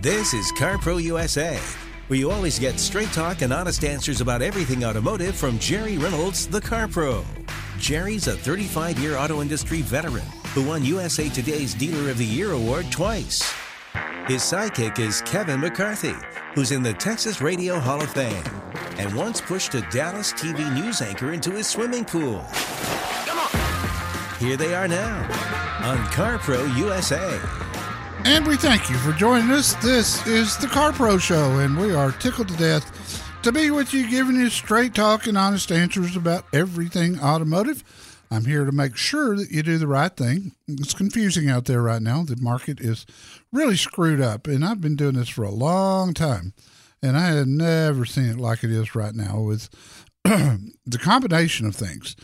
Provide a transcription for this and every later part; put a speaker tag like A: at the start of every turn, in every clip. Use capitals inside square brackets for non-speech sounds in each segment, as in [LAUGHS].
A: This is CarPro USA, where you always get straight talk and honest answers about everything automotive from Jerry Reynolds, the Car Pro. Jerry's a 35 year auto industry veteran who won USA Today's Dealer of the Year award twice. His sidekick is Kevin McCarthy, who's in the Texas Radio Hall of Fame and once pushed a Dallas TV news anchor into his swimming pool. Come on! Here they are now on CarPro USA.
B: And we thank you for joining us. This is the Car Pro Show, and we are tickled to death to be with you, giving you straight talk and honest answers about everything automotive. I'm here to make sure that you do the right thing. It's confusing out there right now. The market is really screwed up, and I've been doing this for a long time, and I had never seen it like it is right now with [CLEARS THROAT] the combination of things.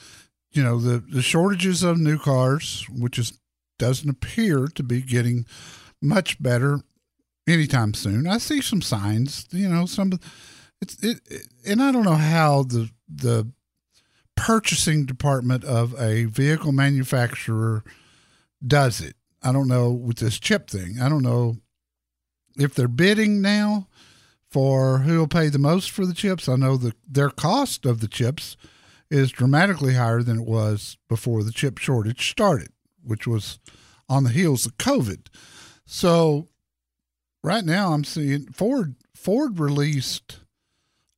B: You know, the, the shortages of new cars, which is doesn't appear to be getting much better anytime soon. I see some signs, you know, some it's it, it, and I don't know how the the purchasing department of a vehicle manufacturer does it. I don't know with this chip thing. I don't know if they're bidding now for who will pay the most for the chips. I know that their cost of the chips is dramatically higher than it was before the chip shortage started, which was on the heels of COVID. So right now I'm seeing Ford Ford released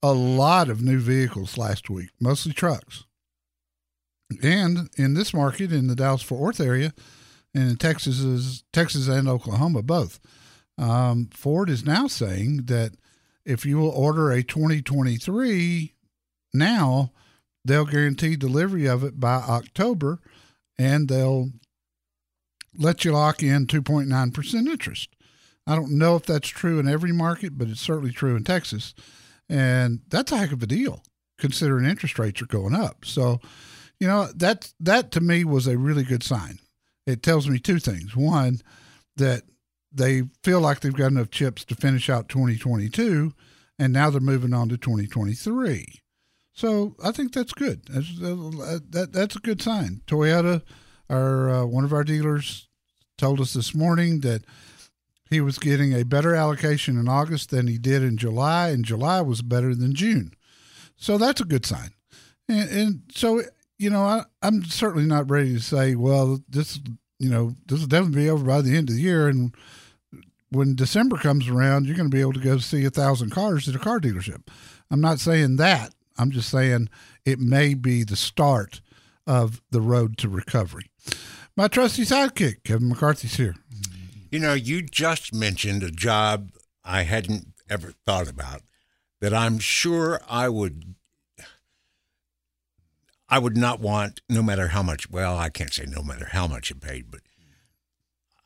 B: a lot of new vehicles last week, mostly trucks. And in this market in the Dallas Fort Worth area and in Texas Texas and Oklahoma both. Um, Ford is now saying that if you will order a 2023 now, they'll guarantee delivery of it by October and they'll let you lock in 2.9% interest. I don't know if that's true in every market, but it's certainly true in Texas. And that's a heck of a deal considering interest rates are going up. So, you know, that that to me was a really good sign. It tells me two things. One, that they feel like they've got enough chips to finish out 2022 and now they're moving on to 2023. So, I think that's good. That's, uh, that, that's a good sign. Toyota our uh, one of our dealers told us this morning that he was getting a better allocation in August than he did in July, and July was better than June. So that's a good sign. And, and so, you know, I, I'm certainly not ready to say, well, this, you know, this will definitely be over by the end of the year. And when December comes around, you're going to be able to go see a thousand cars at a car dealership. I'm not saying that. I'm just saying it may be the start of the road to recovery. My trusty sidekick, Kevin McCarthy's here.
C: You know, you just mentioned a job I hadn't ever thought about that I'm sure I would I would not want no matter how much well, I can't say no matter how much it paid, but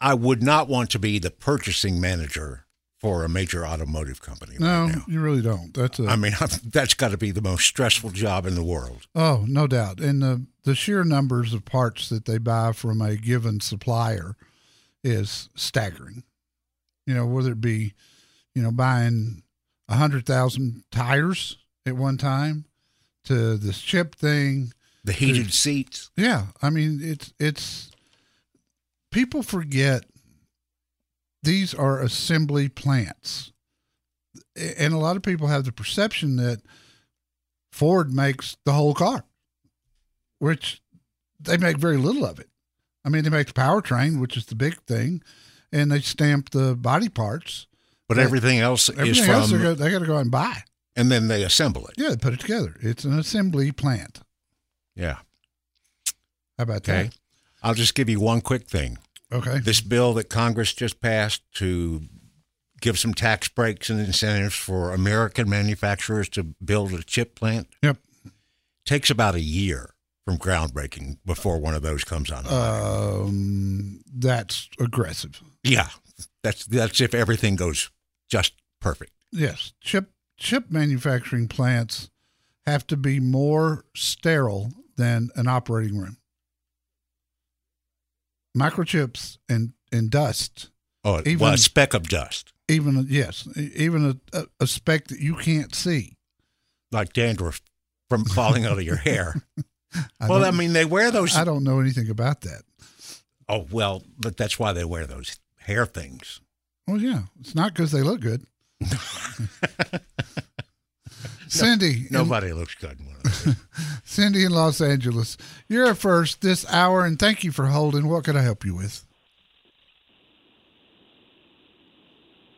C: I would not want to be the purchasing manager for a major automotive company.
B: No,
C: right
B: you really don't. That's a,
C: I mean, [LAUGHS] that's got to be the most stressful job in the world.
B: Oh, no doubt. And the the sheer numbers of parts that they buy from a given supplier is staggering. You know, whether it be, you know, buying a hundred thousand tires at one time to this chip thing,
C: the heated to, seats.
B: Yeah, I mean, it's it's people forget these are assembly plants. And a lot of people have the perception that Ford makes the whole car, which they make very little of it. I mean, they make the powertrain, which is the big thing, and they stamp the body parts.
C: But
B: Right.
C: everything else is
B: Everything
C: from,
B: else, they got, they got to go out and buy.
C: and then they assemble it.
B: Yeah, they put it together. It's an assembly plant.
C: Yeah.
B: How about
C: Okay. I'll just give you one quick thing.
B: Okay.
C: This bill that Congress just passed to give some tax breaks and incentives for American manufacturers to build a chip plant
B: Yep.
C: takes about a year from groundbreaking before one of those comes on.
B: Um, that's aggressive.
C: yeah. That's that's if everything goes just perfect.
B: Yes, chip chip manufacturing plants have to be more sterile than an operating room. Microchips and and dust,
C: Oh,
B: Even-
C: well, a speck of dust,
B: even yes, even a, a, speck that you can't see.
C: like dandruff from falling out of your hair. [LAUGHS]
B: I
C: well, I mean, they wear those.
B: I don't know anything about that.
C: Oh, well, but that's why they wear those hair things.
B: Well, yeah, it's not because they look good. [LAUGHS] Cindy, in-
C: Nobody looks good in one of those. [LAUGHS]
B: Cindy in Los Angeles, you're at first this hour, and thank you for holding. What could I help you with?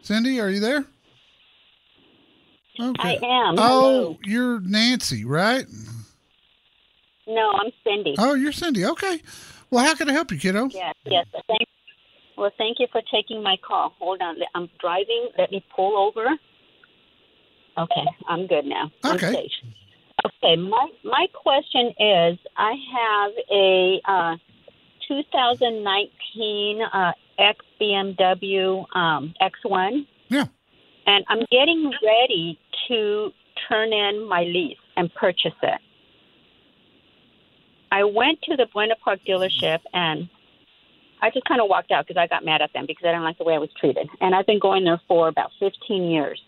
B: Cindy, are you there?
D: I am.
B: Oh, you're Nancy, right?
D: No, I'm Cindy.
B: Oh, you're Cindy. Okay. Well, how can I help you, kiddo?
D: Yes, yes. Thank, well, thank you for taking my call. Hold on. I'm driving. Let me pull over. Okay, I'm good now.
B: Okay.
D: Okay, my my question is, I have a uh, 2019 uh, X BMW um, X1,
B: Yeah.
D: and I'm getting ready to turn in my lease and purchase it. I went to the Buena Park dealership and I just kind of walked out because I got mad at them because I didn't like the way I was treated. And I've been going there for about 15 years.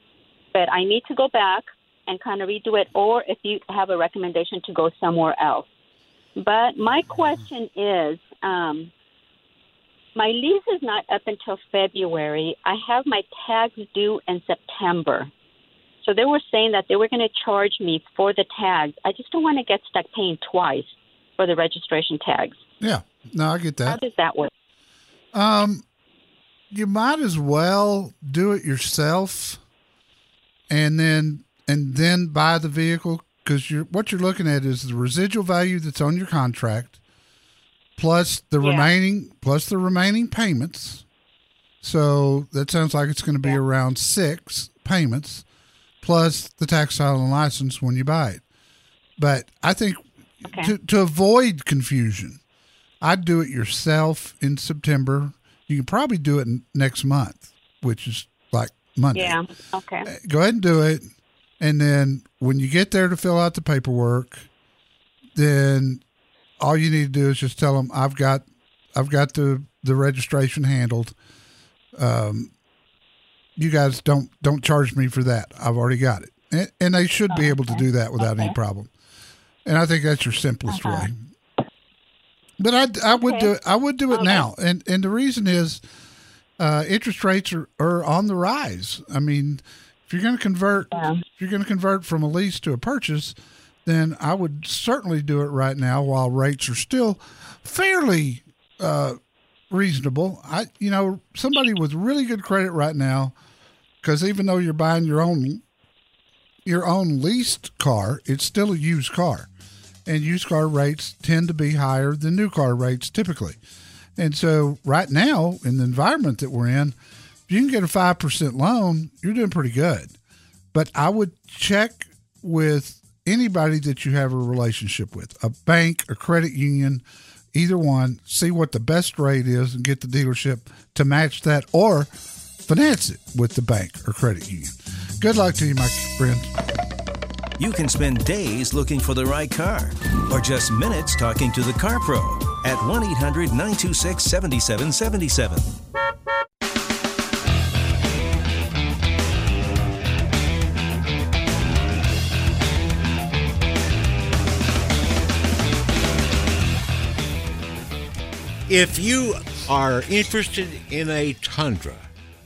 D: But I need to go back and kind of redo it, or if you have a recommendation to go somewhere else. But my question is um, my lease is not up until February. I have my tags due in September. So they were saying that they were going to charge me for the tags. I just don't want to get stuck paying twice for the registration tags.
B: Yeah. No, I get that.
D: How does that work?
B: Um, you might as well do it yourself, and then and then buy the vehicle because you're what you're looking at is the residual value that's on your contract, plus the
D: Yeah.
B: remaining plus the remaining payments. So that sounds like it's going to be around six payments, plus the tax title and license when you buy it. But I think
D: Okay.
B: to to avoid confusion, I'd do it yourself in September. You can probably do it next month, which is like Monday.
D: Yeah. Okay.
B: Go ahead and do it. And then when you get there to fill out the paperwork, then all you need to do is just tell them I've got I've got the the registration handled. Um, you guys don't don't charge me for that. I've already got it, and, and they should be able to do that without any problem. And I think that's your simplest way. But I, I would do it. I would do it now, and and the reason is, uh, interest rates are, are on the rise. I mean, if you're going to convert, if you're going to convert from a lease to a purchase, then I would certainly do it right now while rates are still fairly uh, reasonable. I, you know, somebody with really good credit right now, because even though you're buying your own your own leased car, it's still a used car, and used car rates tend to be higher than new car rates typically. And so, right now, in the environment that we're in, if you can get a five percent loan, you're doing pretty good. But I would check with anybody that you have a relationship with, a bank, a credit union, either one. See what the best rate is, and get the dealership to match that, or finance it with the bank or credit union. Good luck to you, my friend.
A: You can spend days looking for the right car or just minutes talking to the Car Pro at 1 800 926 7777.
C: If you are interested in a Tundra,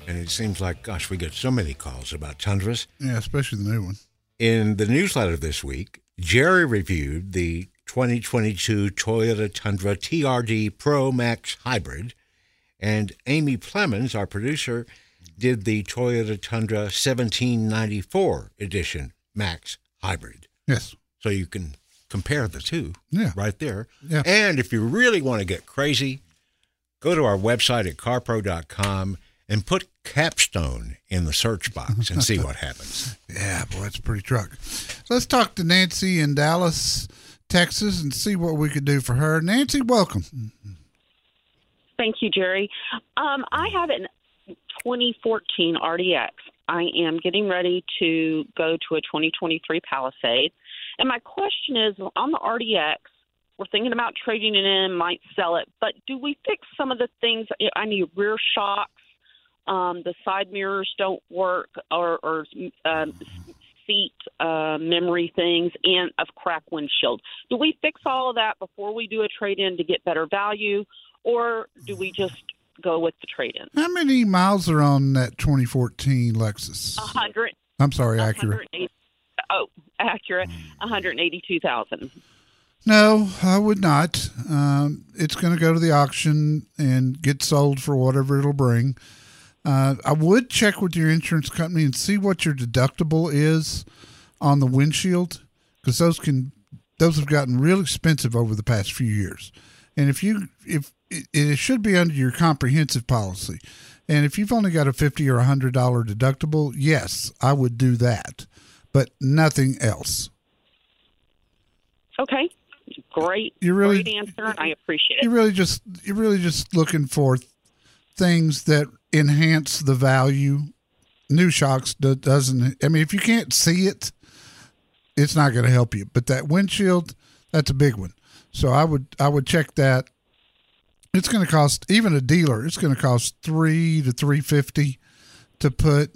C: and it seems like, gosh, we get so many calls about Tundras.
B: Yeah, especially the new one.
C: In the newsletter this week, Jerry reviewed the 2022 Toyota Tundra TRD Pro Max Hybrid. And Amy Plemons, our producer, did the Toyota Tundra 1794 edition Max Hybrid.
B: Yes.
C: So you can compare the two
B: Yeah.
C: right there.
B: Yeah.
C: And if you really want to get crazy, go to our website at carpro.com and put capstone in the search box and see [LAUGHS] what happens.
B: Yeah, boy, it's a pretty truck. So let's talk to Nancy in Dallas, Texas, and see what we could do for her. Nancy, welcome.
E: Thank you, Jerry. Um, I have an 2014 RDX. I am getting ready to go to a 2023 Palisade. And my question is on the RDX, we're thinking about trading it in, might sell it, but do we fix some of the things? I need rear shocks, um, the side mirrors don't work, or, or um, seat uh, memory things, and a crack windshield. Do we fix all of that before we do a trade in to get better value, or do we just go with the trade in?
B: How many miles are on that 2014 Lexus?
E: A hundred.
B: I'm sorry, Acura.
E: Oh, Acura. One hundred eighty-two thousand.
B: No, I would not. Um, it's going to go to the auction and get sold for whatever it'll bring. Uh, I would check with your insurance company and see what your deductible is on the windshield because those can those have gotten real expensive over the past few years. And if you if it, it should be under your comprehensive policy, and if you've only got a fifty or a hundred dollar deductible, yes, I would do that, but nothing else.
E: Okay. Great.
B: You really-
E: great answer. I appreciate
B: you're really just you're really just looking for things that enhance the value. New shocks do, doesn't. I mean, if you can't see it, it's not going to help you. But that windshield, that's a big one. So I would I would check that. It's going to cost even a dealer. It's going to cost three to three fifty to put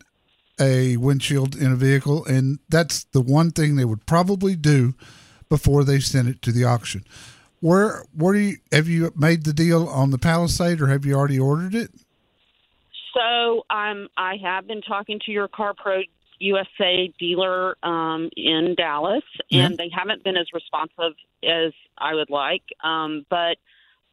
B: a windshield in a vehicle, and that's the one thing they would probably do before they send it to the auction. Where where do you have you made the deal on the Palisade, or have you already ordered it?
E: So um, I have been talking to your Car Pro USA dealer um, in Dallas, and they haven't been as responsive as I would like. Um, but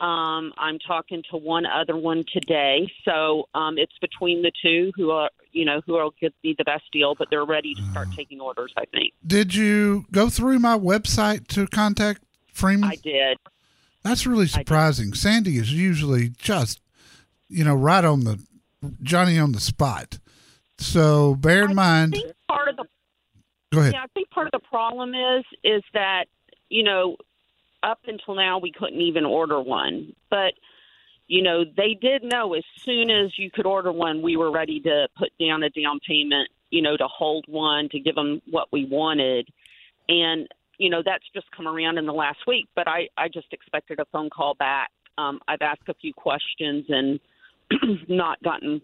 E: um, I'm talking to one other one today, so um, it's between the two who are, you know, who will give me the best deal. But they're ready to start taking orders. I think
B: Did you go through my website to contact Freeman?
E: I did.
B: That's really surprising. Sandy is usually just, you know, right on the Johnny on the spot. So bear in
E: I
B: mind.
E: part of the
B: Go ahead.
E: Yeah, I think part of the problem is is that you know up until now we couldn't even order one, but you know they did know as soon as you could order one, we were ready to put down a down payment, you know, to hold one to give them what we wanted, and you know that's just come around in the last week. But I I just expected a phone call back. Um, I've asked a few questions and [CLEARS THROAT] not gotten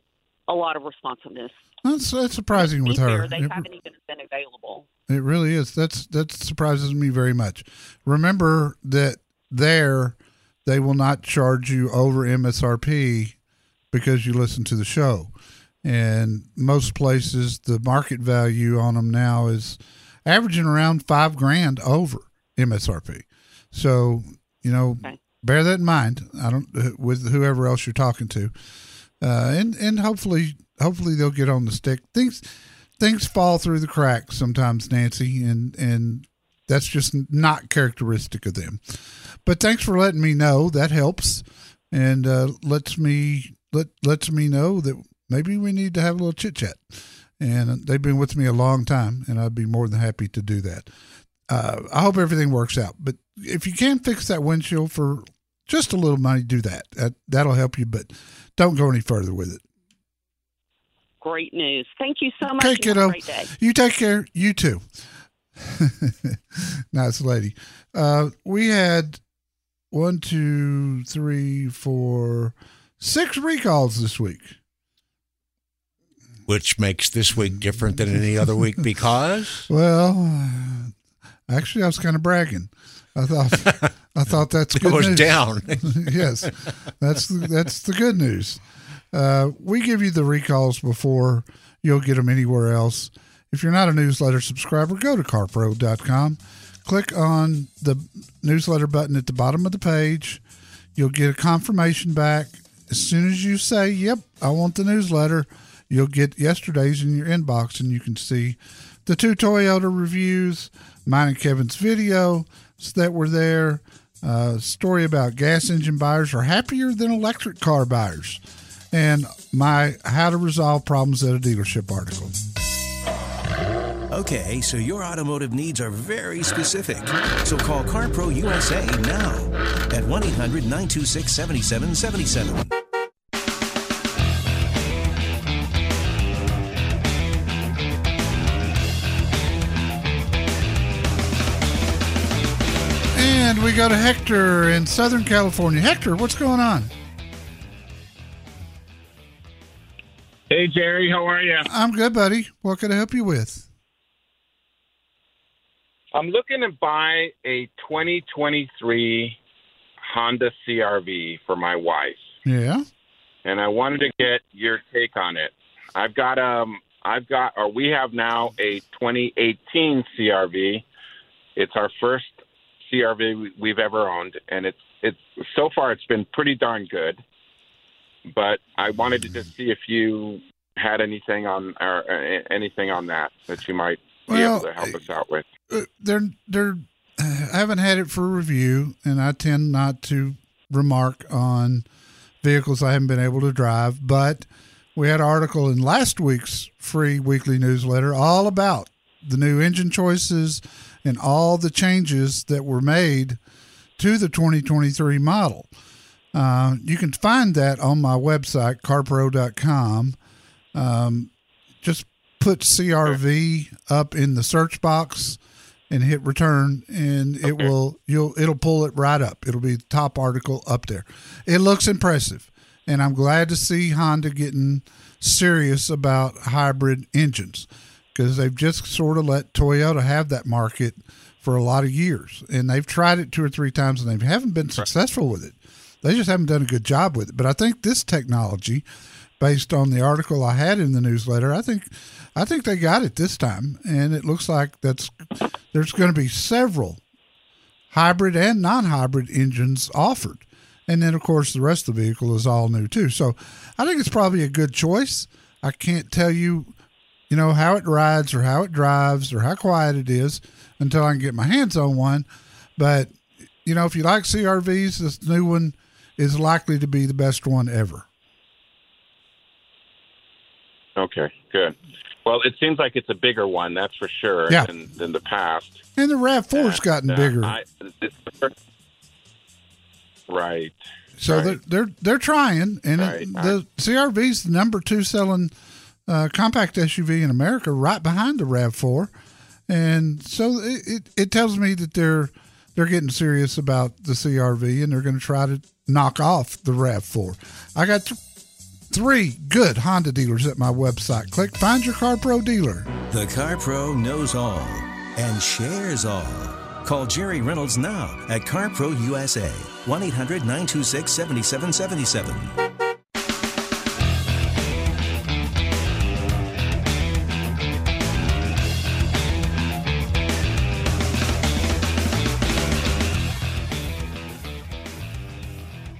E: a lot of responsiveness.
B: That's that's surprising with
E: fair,
B: her.
E: They
B: It-
E: haven't even been available.
B: It really is. That's that surprises me very much. Remember that there they will not charge you over MSRP because you listen to the show. And most places the market value on them now is averaging around 5 grand over MSRP. So, you know,
E: Okay.
B: Bear that in mind. I don't with whoever else you're talking to. Uh, and and hopefully hopefully they'll get on the stick. Things things fall through the cracks sometimes, Nancy, and and that's just not characteristic of them. But thanks for letting me know. That helps, and uh, lets me let lets me know that maybe we need to have a little chit chat. And they've been with me a long time, and I'd be more than happy to do that. Uh, I hope everything works out. But if you can fix that windshield for just a little money, do that. that that'll help you. But don't go any further with it.
E: Great news. Thank you so much.
B: Okay,
E: and have
B: kiddo.
E: day.
B: You take care. You too. [LAUGHS] nice lady. Uh, we had one, two, three, four, six recalls this week.
C: Which makes this week different than any other week because [LAUGHS]
B: Well, actually, I was kind of bragging. I thought, [LAUGHS] I thought that's
C: it
B: good
C: was
B: news.
C: down. [LAUGHS]
B: yes, that's the, that's the good news. Uh, we give you the recalls before you'll get them anywhere else. If you're not a newsletter subscriber, go to carpro.com. click on the newsletter button at the bottom of the page. You'll get a confirmation back. As soon as you say, Yep, I want the newsletter, you'll get yesterday's in your inbox and you can see the two Toyota reviews, mine and Kevin's video that were there. Uh, story about gas engine buyers are happier than electric car buyers, and my how to resolve problems at a dealership article.
A: Okay, so your automotive needs are very specific. So call CarPro USA now at 1 800 926 7777.
B: And we go to Hector in Southern California. Hector, what's going on?
F: Hey, Jerry, how are you?
B: I'm good, buddy. What can I help you with?
F: I'm looking to buy a 2023 Honda CRV for my wife,
B: Yeah.
F: and I wanted to get your take on it. I've got um, I've got, or we have now a 2018 CRV. It's our first CRV we- we've ever owned, and it's it's so far it's been pretty darn good. But I wanted to just see if you had anything on or uh, anything on that that you might be
B: Well,
F: able to help us out with.
B: Uh, they're they're I haven't had it for review, and I tend not to remark on vehicles I haven't been able to drive. But we had an article in last week's free weekly newsletter all about the new engine choices and all the changes that were made to the 2023 model. Uh, you can find that on my website, carpro.com. Um, just put CRV up in the search box and hit return and it will you'll it'll pull it right up it'll be the top article up there it looks impressive and i'm glad to see honda getting serious about hybrid engines because they've just sort of let toyota have that market for a lot of years and they've tried it two or three times and they haven't been successful with it they just haven't done a good job with it but i think this technology based on the article I had in the newsletter. I think I think they got it this time, and it looks like that's there's going to be several hybrid and non-hybrid engines offered, and then of course the rest of the vehicle is all new too. So I think it's probably a good choice. I can't tell you, you know, how it rides or how it drives or how quiet it is until I can get my hands on one. But you know, if you like CRVs, this new one is likely to be the best one ever.
F: Okay, good. Well, it seems like it's a bigger one, that's for sure,
B: Yeah.
F: than, than the past.
B: And the Rav4's gotten
F: Uh,
B: bigger.
F: I, first- right.
B: So
F: right.
B: they're they're they're trying, and
F: Right.
B: it, the CRV's the number two selling uh, compact SUV in America, right behind the Rav Four, and so it, it, it tells me that they're they're getting serious about the CRV, and they're going to try to knock off the Rav Four. I got th- three good Honda dealers at my website. Click Find Your Car Pro dealer.
A: The Car Pro knows all and shares all. Call Jerry Reynolds now at CarPro USA, 1 800 926 7777.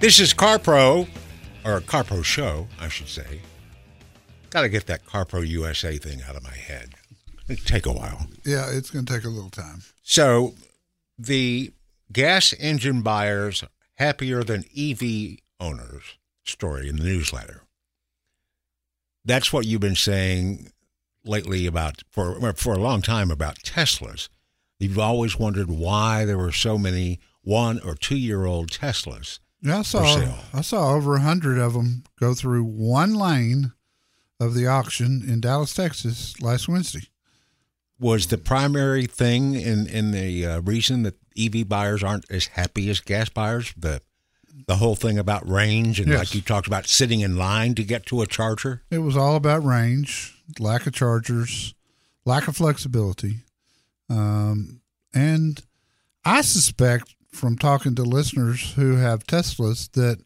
C: This is CarPro, or CarPro Show, I should say. Got to get that CarPro USA thing out of my head. It'll take a while.
B: Yeah, it's going to take a little time.
C: So, the gas engine buyers happier than EV owners story in the newsletter. That's what you've been saying lately about for for a long time about Teslas. You've always wondered why there were so many one or two year old Teslas.
B: Yeah, I saw. I saw over a hundred of them go through one lane of the auction in Dallas, Texas, last Wednesday.
C: Was the primary thing in in the uh, reason that EV buyers aren't as happy as gas buyers the the whole thing about range and
B: Yes.
C: like you talked about sitting in line to get to a charger?
B: It was all about range, lack of chargers, lack of flexibility, um, and I suspect from talking to listeners who have Teslas that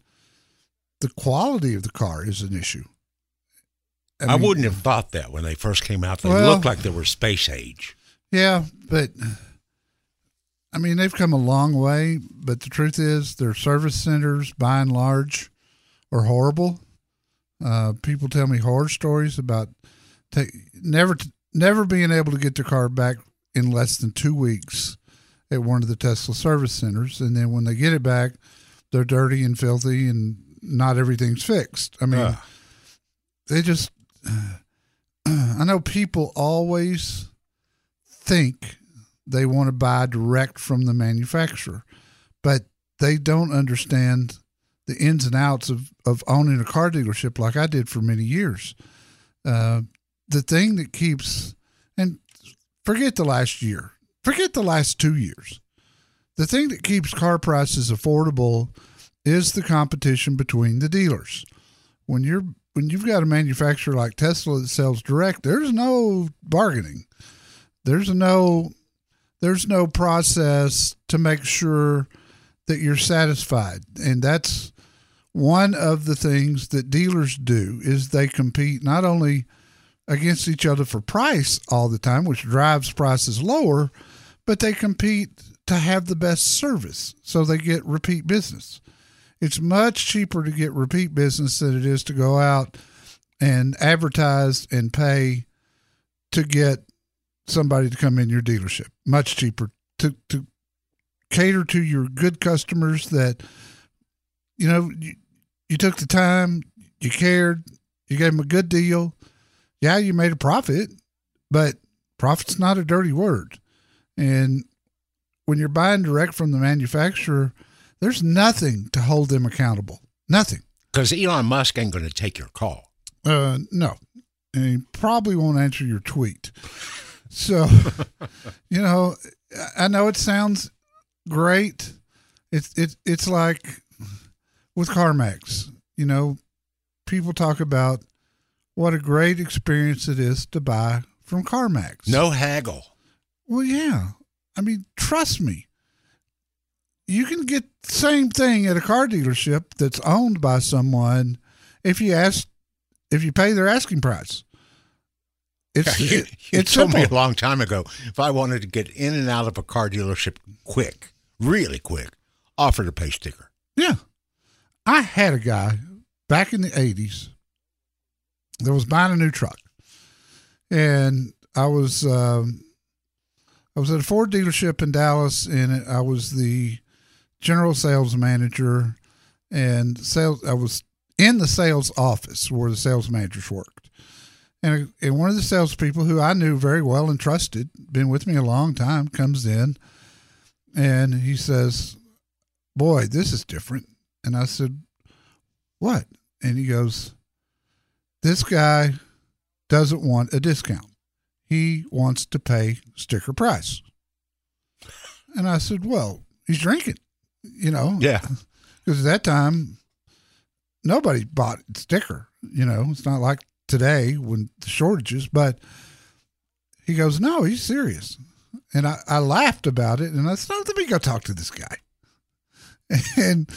B: the quality of the car is an issue.
C: I,
B: mean,
C: wouldn't have thought that when they first came out. They
B: Well-
C: looked like they were space age.
B: Yeah, but I mean, they've come a long way, but the truth is, their service centers, by and large, are horrible. Uh, people tell me horror stories about take, never never being able to get their car back in less than two weeks at one of the Tesla service centers, and then when they get it back, they're dirty and filthy, and not everything's fixed. I mean,
C: Ugh.
B: they just. [CLEARS THROAT] I know people always think they want to buy direct from the manufacturer, but they don't understand the ins and outs of, of owning a car dealership like I did for many years. Uh, the thing that keeps, and forget the last year, forget the last two years. The thing that keeps car prices affordable is the competition between the dealers. When you're when you've got a manufacturer like Tesla that sells direct, there's no bargaining. There's no there's no process to make sure that you're satisfied. And that's one of the things that dealers do is they compete not only against each other for price all the time, which drives prices lower, but they compete to have the best service. So they get repeat business. It's much cheaper to get repeat business than it is to go out and advertise and pay to get somebody to come in your dealership. Much cheaper to to cater to your good customers that you know you, you took the time, you cared, you gave them a good deal. Yeah, you made a profit, but profit's not a dirty word. And when you're buying direct from the manufacturer, there's nothing to hold them accountable. Nothing.
C: Because Elon Musk ain't going to take your call.
B: Uh, no, and he probably won't answer your tweet. So, [LAUGHS] you know, I know it sounds great. It's it's it's like with CarMax. You know, people talk about what a great experience it is to buy from CarMax.
C: No haggle.
B: Well, yeah. I mean, trust me. You can get the same thing at a car dealership that's owned by someone if you ask if you pay their asking price. It's [LAUGHS]
C: you, you
B: it's
C: told me a long time ago if I wanted to get in and out of a car dealership quick, really quick, offer to pay sticker.
B: Yeah. I had a guy back in the 80s that was buying a new truck. And I was um, I was at a Ford dealership in Dallas and I was the general sales manager and sales I was in the sales office where the sales managers worked. And, and one of the salespeople who I knew very well and trusted, been with me a long time, comes in and he says, Boy, this is different. And I said, What? And he goes, This guy doesn't want a discount. He wants to pay sticker price. And I said, Well, he's drinking, you know?
C: Yeah. [LAUGHS]
B: Because at that time, nobody bought sticker, you know? It's not like today when the shortages, but he goes, No, he's serious. And I, I laughed about it and I said, Let me go talk to this guy. [LAUGHS] And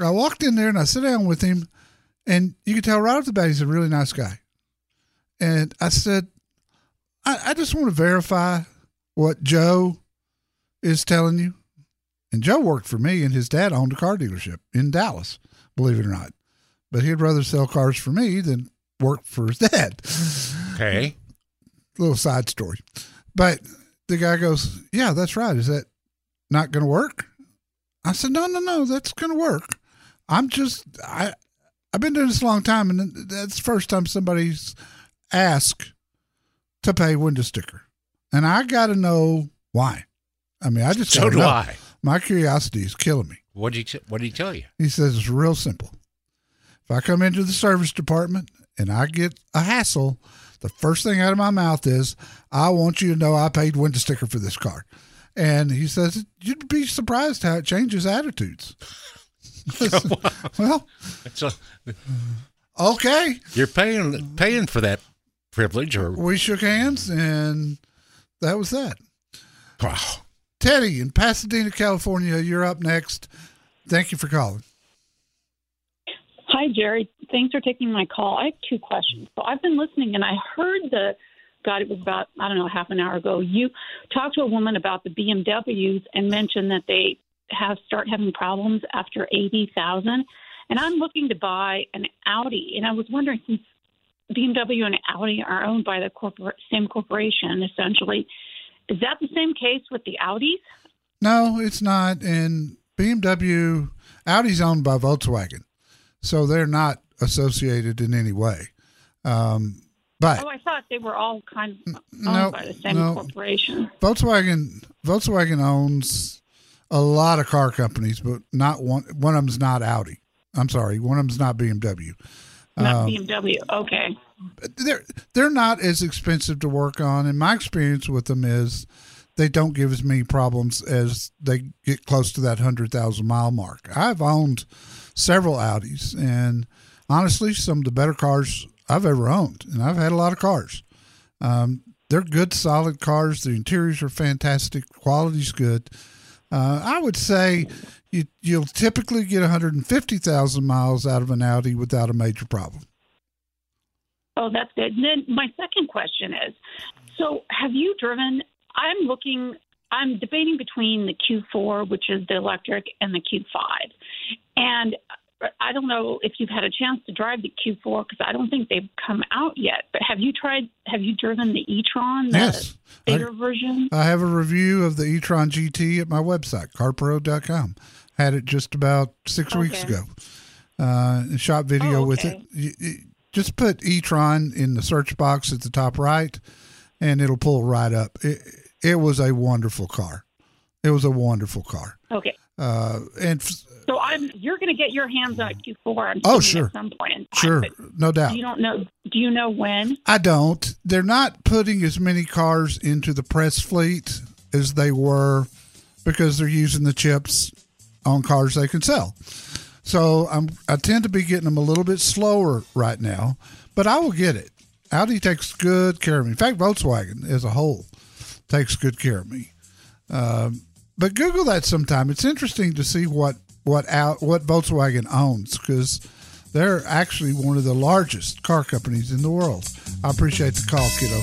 B: I walked in there and I sat down with him, and you could tell right off the bat he's a really nice guy. And I said, I, I just want to verify what Joe is telling you. And Joe worked for me, and his dad owned a car dealership in Dallas, believe it or not. But he'd rather sell cars for me than work for his dad.
C: Okay.
B: Little side story. But the guy goes, Yeah, that's right. Is that not going to work? I said, No, no, no, that's going to work. I'm just, I, I've been doing this a long time, and that's the first time somebody's asked to pay window sticker. And I got to know why. I mean, I just
C: So do
B: know.
C: I.
B: My curiosity is killing me.
C: What did he t- What did he tell you?
B: He says it's real simple. If I come into the service department and I get a hassle, the first thing out of my mouth is, I want you to know I paid window sticker for this car. And he says, You'd be surprised how it changes attitudes. [LAUGHS] [LAUGHS] well,
C: So
B: okay.
C: you're paying paying for that privilege, or
B: We shook hands and that was that.
C: wow.
B: Teddy in Pasadena, California, you're up next. Thank you for calling.
G: Hi, Jerry. Thanks for taking my call. I have two questions. So I've been listening and I heard the God, it was about I don't know half an hour ago. You talked to a woman about the BMWs and mentioned that they have start having problems after eighty thousand. And I'm looking to buy an Audi, and I was wondering since BMW and Audi are owned by the corporate same corporation essentially, is that the same case with the Audis?
B: No, it's not. And BMW, Audi's owned by Volkswagen, so they're not associated in any way. Um, but
G: oh, I thought they were all kind of owned
B: no,
G: by the same
B: no.
G: corporation.
B: Volkswagen Volkswagen owns a lot of car companies, but not one. One of them's not Audi. I'm sorry, one of them's not BMW.
G: Not
B: Um,
G: BMW. Okay.
B: they're they're not as expensive to work on, and my experience with them is they don't give as many problems as they get close to that hundred thousand mile mark. I've owned several Audis, and honestly, some of the better cars I've ever owned, and I've had a lot of cars. Um, they're good, solid cars. The interiors are fantastic. Quality's good. Uh, I would say you, you'll typically get 150,000 miles out of an Audi without a major problem.
G: Oh, that's good. And then my second question is so have you driven? I'm looking, I'm debating between the Q4, which is the electric, and the Q5. And I don't know if you've had a chance to drive the Q4 because I don't think they've come out yet. But have you tried, have you driven the e Tron, the
B: Yes.
G: bigger version?
B: I have a review of the e-tron GT at my website, carpro.com. Had it just about six weeks ago. Uh, shot video
G: Oh,
B: with it. You, you just put e-tron in the search box at the top right, and it'll pull right up. It, it was a wonderful car. It was a wonderful car.
G: Okay.
B: Uh, and f-
G: So I'm, you're going to get your hands on a Q4. I'm
B: Oh, sure.
G: At some point in time.
B: sure, no doubt.
G: You don't know, do you know when?
B: I don't. They're not putting as many cars into the press fleet as they were because they're using the chips on cars they can sell. So I'm I tend to be getting them a little bit slower right now, but I will get it. Audi takes good care of me. In fact, Volkswagen as a whole takes good care of me. Um, but Google that sometime. It's interesting to see what what out what Volkswagen owns because they're actually one of the largest car companies in the world. I appreciate the call, kiddo.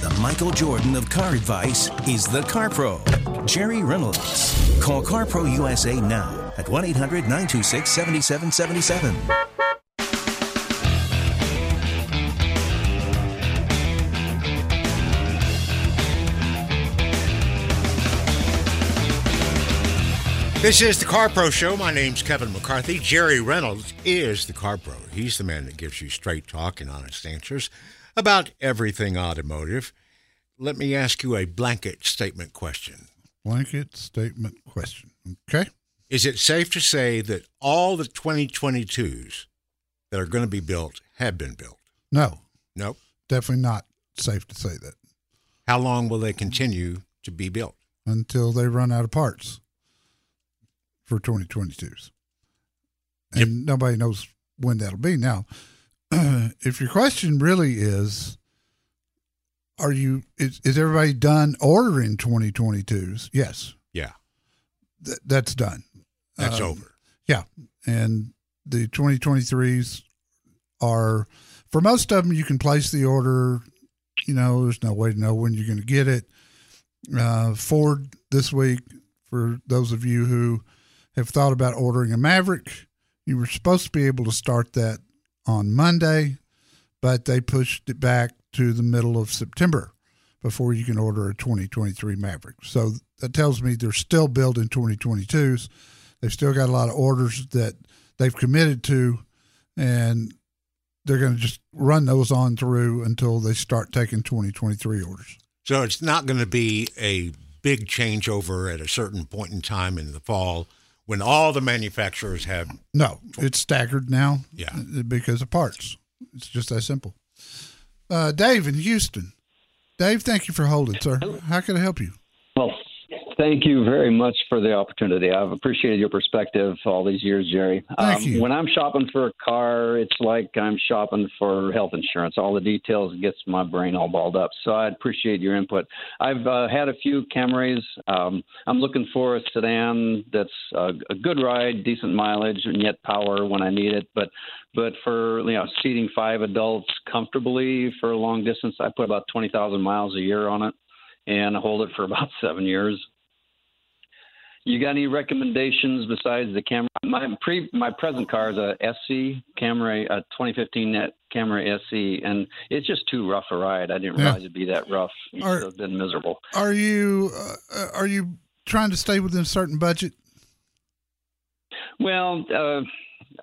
A: The Michael Jordan of car advice is the Car Pro, Jerry Reynolds. Call Car Pro USA now at 1 800 926 7777.
C: This is the Car Pro Show. My name's Kevin McCarthy. Jerry Reynolds is the Car Pro. He's the man that gives you straight talk and honest answers about everything automotive. Let me ask you a blanket statement question.
B: Blanket statement question. Okay.
C: Is it safe to say that all the 2022s that are going to be built have been built?
B: No,
C: Nope.
B: definitely not safe to say that
C: How long will they continue to be built?
B: until they run out of parts for 2022s. And nobody knows when that'll be. Now, [CLEARS THROAT] if your question really is, are you, is, is everybody done ordering 2022s? Yes,
C: Yeah,
B: th- that's done.
C: that's
B: Um,
C: over.
B: Yeah. And the 2023s are, for most of them, you can place the order. You know, there's no way to know when you're going to get it. Uh, Ford this week, for those of you who have thought about ordering a Maverick, you were supposed to be able to start that on Monday, but they pushed it back to the middle of September before you can order a 2023 Maverick. So that tells me they're still building 2022s. They've still got a lot of orders that they've committed to, and they're going to just run those on through until they start taking 2023 orders.
C: So it's not going to be a big changeover at a certain point in time in the fall when all the manufacturers have.
B: No, it's staggered now.
C: Yeah.
B: because of parts. It's just that simple. Uh, Dave in Houston. Dave, thank you for holding, sir. How can I help you?
H: Thank you very much for the opportunity. I've appreciated your perspective all these years, Jerry.
B: Thank you.
H: When I'm shopping for a car, it's like I'm shopping for health insurance. All the details gets my brain all balled up. So I appreciate your input. I've uh, had a few Camrys. Um, I'm looking for a sedan that's a, a good ride, decent mileage, and yet power when I need it. But but for you know seating five adults comfortably for a long distance, I put about twenty thousand miles a year on it, and hold it for about [LAUGHS] seven years. You got any recommendations besides the Camry? My pre my present car is a SE Camry, a 2015 net Camry SE, and it's just too rough a ride. I didn't
B: Yeah.
H: realize it'd be that rough.
B: Are-
H: It's been miserable.
B: Are you uh, are you trying to stay within a certain budget?
H: Well, uh,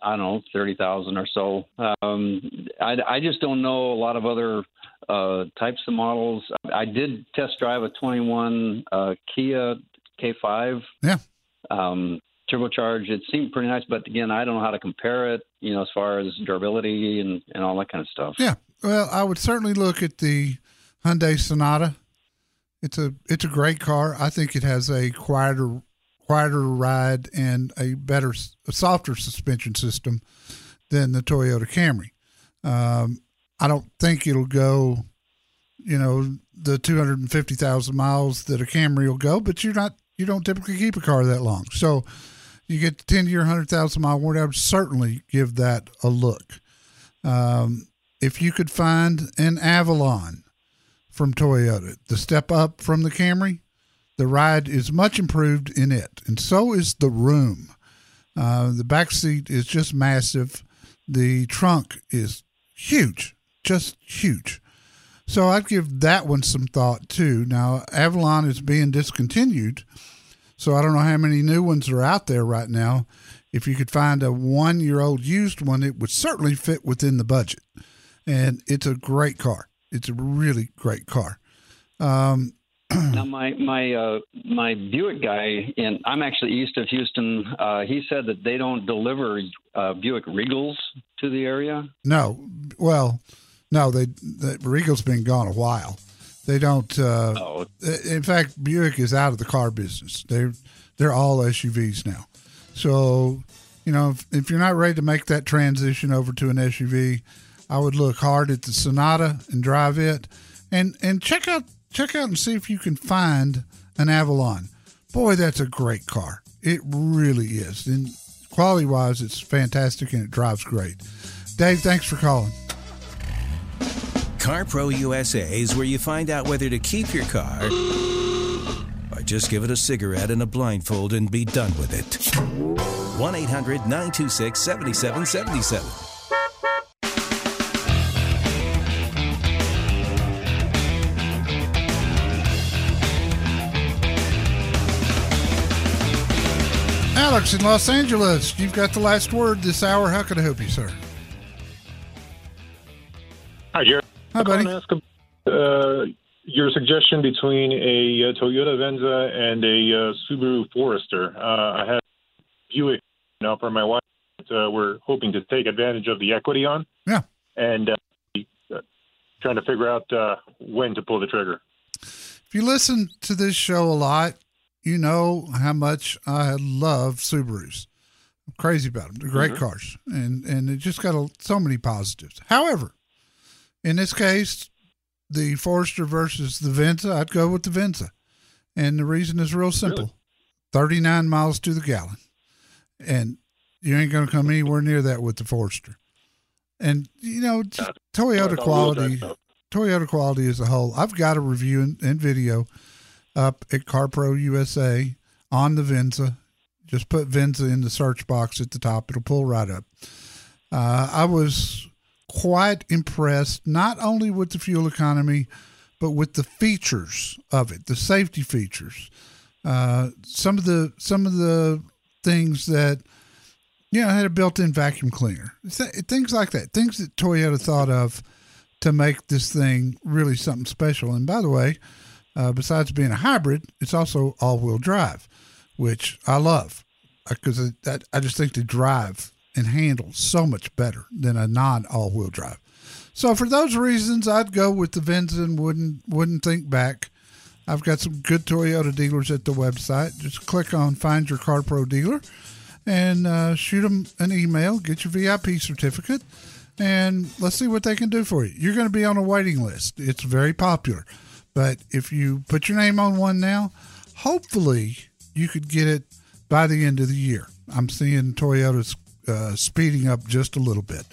H: I don't know, thirty thousand or so. Um, I, I just don't know a lot of other uh, types of models. I did test drive a 21 uh, Kia K5.
B: Yeah.
H: Um, turbocharged. It seemed pretty nice, but again, I don't know how to compare it. You know, as far as durability and, and all that kind of stuff.
B: Yeah. Well, I would certainly look at the Hyundai Sonata. It's a it's a great car. I think it has a quieter quieter ride and a better a softer suspension system than the Toyota Camry. Um, I don't think it'll go, you know, the two hundred and fifty thousand miles that a Camry will go. But you're not you don't typically keep a car that long, so you get the ten year hundred thousand mile warranty. I would certainly give that a look. Um, if you could find an Avalon from Toyota, the step up from the Camry, the ride is much improved in it, and so is the room. Uh, the back seat is just massive. The trunk is huge, just huge. So I'd give that one some thought too. Now Avalon is being discontinued, so I don't know how many new ones are out there right now. If you could find a one-year-old used one, it would certainly fit within the budget, and it's a great car. It's a really great car. Um, [CLEARS THROAT]
H: now my my uh, my Buick guy, and I'm actually east of Houston. Uh, he said that they don't deliver uh, Buick Regals to the area.
B: No, well, no, they the Regal's been gone a while. They don't. Uh,
H: Oh.
B: In fact, Buick is out of the car business. They're they're all SUVs now. So, you know, if, if you're not ready to make that transition over to an SUV, I would look hard at the Sonata and drive it, and and check out check out and see if you can find an Avalon. Boy, that's a great car. It really is, and quality wise, it's fantastic and it drives great. Dave, thanks for calling.
A: CarPro USA is where you find out whether to keep your car or just give it a cigarette and a blindfold and be done with it. 1 800 926 7777.
B: Alex in Los Angeles, you've got the last word this hour. How can I help you, sir?
I: Hi, Jerry.
B: Hi, buddy.
I: I want to ask uh, your suggestion between a, uh Toyota Venza and a uh, Subaru Forester. Uh, I have Buick now for my wife. Uh, we're hoping to take advantage of the equity on.
B: Yeah.
I: And trying to figure out uh, when to pull the trigger.
B: If you listen to this show a lot, you know how much I love Subarus. I'm crazy about them. They're great
I: Mhm.
B: cars, and and it just got a, so many positives. However, in this case, the Forester versus the Venza, I'd go with the Venza, and the reason is real simple: 39 miles to the gallon, and you ain't going to come anywhere near that with the Forester. And you know, Toyota
I: it's all-wheel drive
B: quality. Toyota quality as a whole. I've got a review and, and video up at CarPro USA on the Venza. Just put Venza in the search box at the top; it'll pull right up. Uh, I was quite impressed, not only with the fuel economy, but with the features of it, the safety features. Uh, some of the some of the things that you know had a built-in vacuum cleaner, Th- things like that, things that Toyota thought of to make this thing really something special. And by the way, uh, besides being a hybrid, it's also all-wheel drive, which I love because I, I just think the drive and handle so much better than a non-all-wheel drive. So for those reasons, I'd go with the Venza and wouldn't wouldn't think back. I've got some good Toyota dealers at the website. Just click on Find Your Car Pro Dealer and uh, shoot them an email, get your VIP certificate, and let's see what they can do for you. You're going to be on a waiting list. It's very popular. But if you put your name on one now, hopefully you could get it by the end of the year. I'm seeing Toyota's uh, speeding up just a little bit.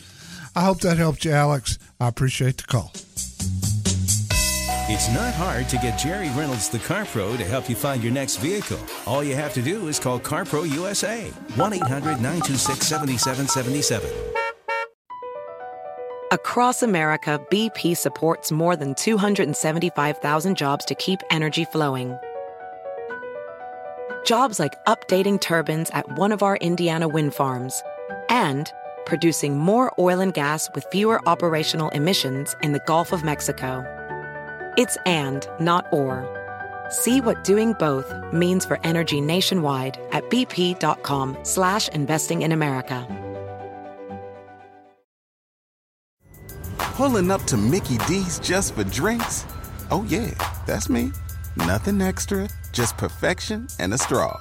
B: I hope that helped you, Alex. I appreciate the call.
A: It's not hard to get Jerry Reynolds, the Car Pro, to help you find your next vehicle. All you have to do is call CarPro USA, 1 800 926 7777.
J: Across America, BP supports more than 275,000 jobs to keep energy flowing. Jobs like updating turbines at one of our Indiana wind farms and producing more oil and gas with fewer operational emissions in the Gulf of Mexico. It's and, not or. See what doing both means for energy nationwide at bp.com slash investing in America.
K: Pulling up to Mickey D's just for drinks? Oh yeah, that's me. Nothing extra, just perfection and a straw.